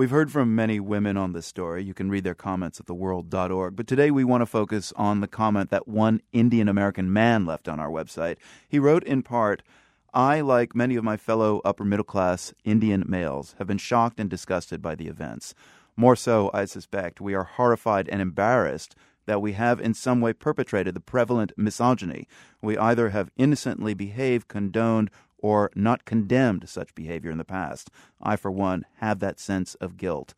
We've heard from many women on this story. You can read their comments at theworld.org. But today we want to focus on the comment that one Indian American man left on our website. He wrote in part, I, like many of my fellow upper middle class Indian males, have been shocked and disgusted by the events. More so, I suspect, we are horrified and embarrassed that we have in some way perpetrated the prevalent misogyny. We either have innocently behaved, condoned, or not condemned such behavior in the past. I, for one, have that sense of guilt.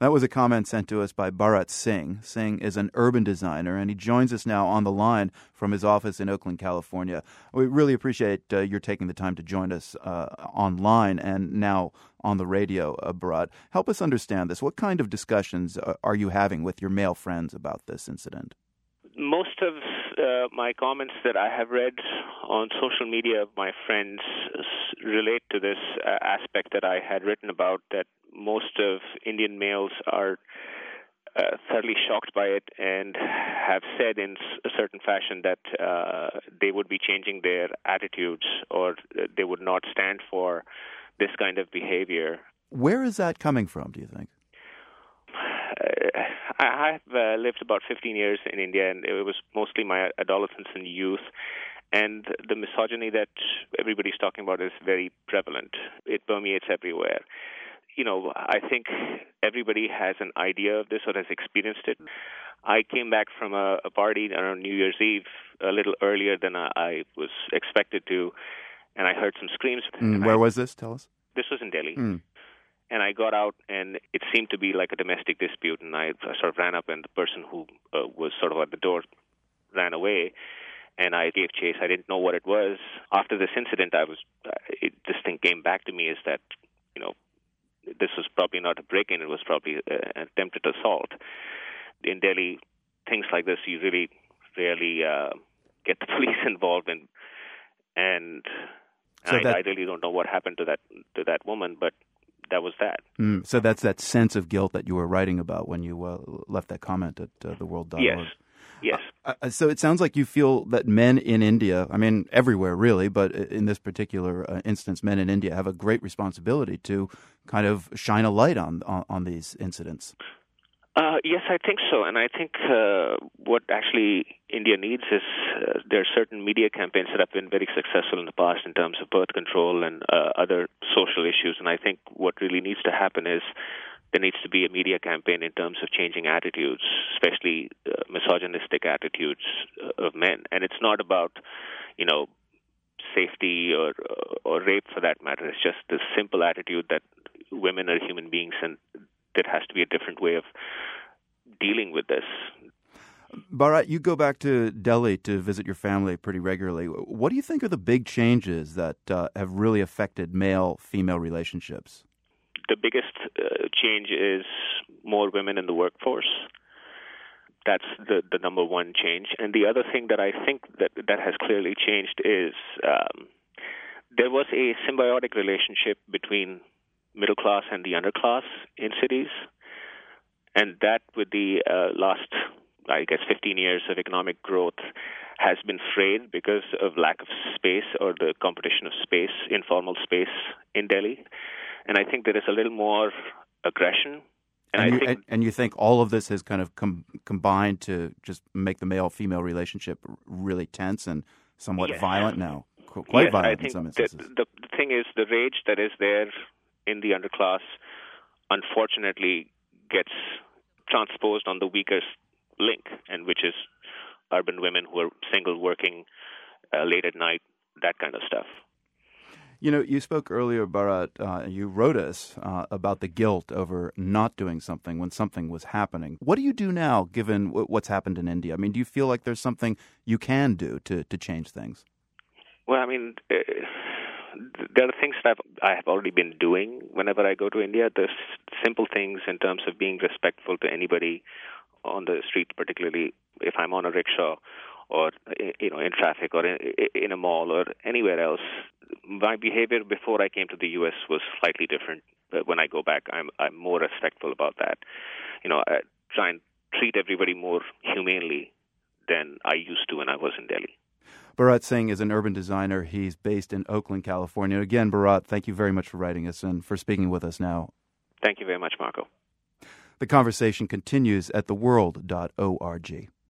That was a comment sent to us by Bharat Singh. Singh is an urban designer, and he joins us now on the line from his office in Oakland, California. We really appreciate uh, your taking the time to join us uh, online and now on the radio, uh, Bharat. Help us understand this. What kind of discussions uh, are you having with your male friends about this incident? Most of uh, my comments that I have read on social media of my friends relate to this uh, aspect that I had written about that most of Indian males are uh, thoroughly shocked by it and have said in a certain fashion that uh, they would be changing their attitudes or they would not stand for this kind of behavior. Where is that coming from, do you think? Uh, I've uh, lived about 15 years in India, and it was mostly my adolescence and youth. And the misogyny that everybody's talking about is very prevalent. It permeates everywhere you know, I think everybody has an idea of this or has experienced it. I came back from a, a party on New Year's Eve a little earlier than I, I was expected to, and I heard some screams. Mm, where I, was this? Tell us. This was in Delhi. Mm. And I got out, and it seemed to be like a domestic dispute. And I sort of ran up, and the person who uh, was sort of at the door ran away and I gave chase. I didn't know what it was. After this incident, I was uh, it, this thing came back to me is that you know this was probably not a break-in; it was probably an attempted assault. In Delhi, things like this you really rarely uh, get the police involved in, and so I, that, I really don't know what happened to that to that woman, but that was that. Mm, so that's that sense of guilt that you were writing about when you uh, left that comment at uh, the world.org. Yes. Yes. Uh, uh, so it sounds like you feel that men in India, I mean, everywhere really, but in this particular uh, instance, men in India have a great responsibility to kind of shine a light on on, on these incidents. Uh, yes, I think so, and I think uh, what actually India needs is uh, there are certain media campaigns that have been very successful in the past in terms of birth control and uh, other social issues, and I think what really needs to happen is there needs to be a media campaign in terms of changing attitudes, especially uh, misogynistic attitudes of men. And it's not about, you know, safety or or rape for that matter. It's just the simple attitude that women are human beings, and there has to be a different way of dealing with this. Bharat, you go back to Delhi to visit your family pretty regularly. What do you think are the big changes that uh, have really affected male female relationships? the biggest uh, change is more women in the workforce. That's the, the number one change. And the other thing that I think that that has clearly changed is um, there was a symbiotic relationship between middle class and the underclass in cities, and that with the uh, last, I guess, 15 years of economic growth has been frayed because of lack of space or the competition of space, informal space in Delhi and I think there is a little more aggression. And, and you, think, and, you think all of this has kind of com- combined to just make the male-female relationship really tense and somewhat yes. violent now, quite violent in some instances. The, the thing is, the rage that is there in the underclass, unfortunately, gets transposed on the weakest link, and which is urban women who are single, working uh, late at night, that kind of stuff. You know, you spoke earlier, Bharat. Uh, you wrote us uh, about the guilt over not doing something when something was happening. What do you do now, given w- what's happened in India? I mean, do you feel like there's something you can do to, to change things? Well, I mean, uh, there are things that I've, I have already been doing whenever I go to India. There's simple things in terms of being respectful to anybody on the street, particularly if I'm on a rickshaw or eh, you know in traffic or in, eh, in a mall or anywhere else my behavior before I came to the U.S. was slightly different. But when I go back, I'm I'm more respectful about that. You know, I try and treat everybody more humanely than I used to when I was in Delhi. Bharat Singh is an urban designer. He's based in Oakland, California. Again, Bharat, thank you very much for writing us and for speaking with us now. Thank you very much, Marco. The conversation continues at theworld.org.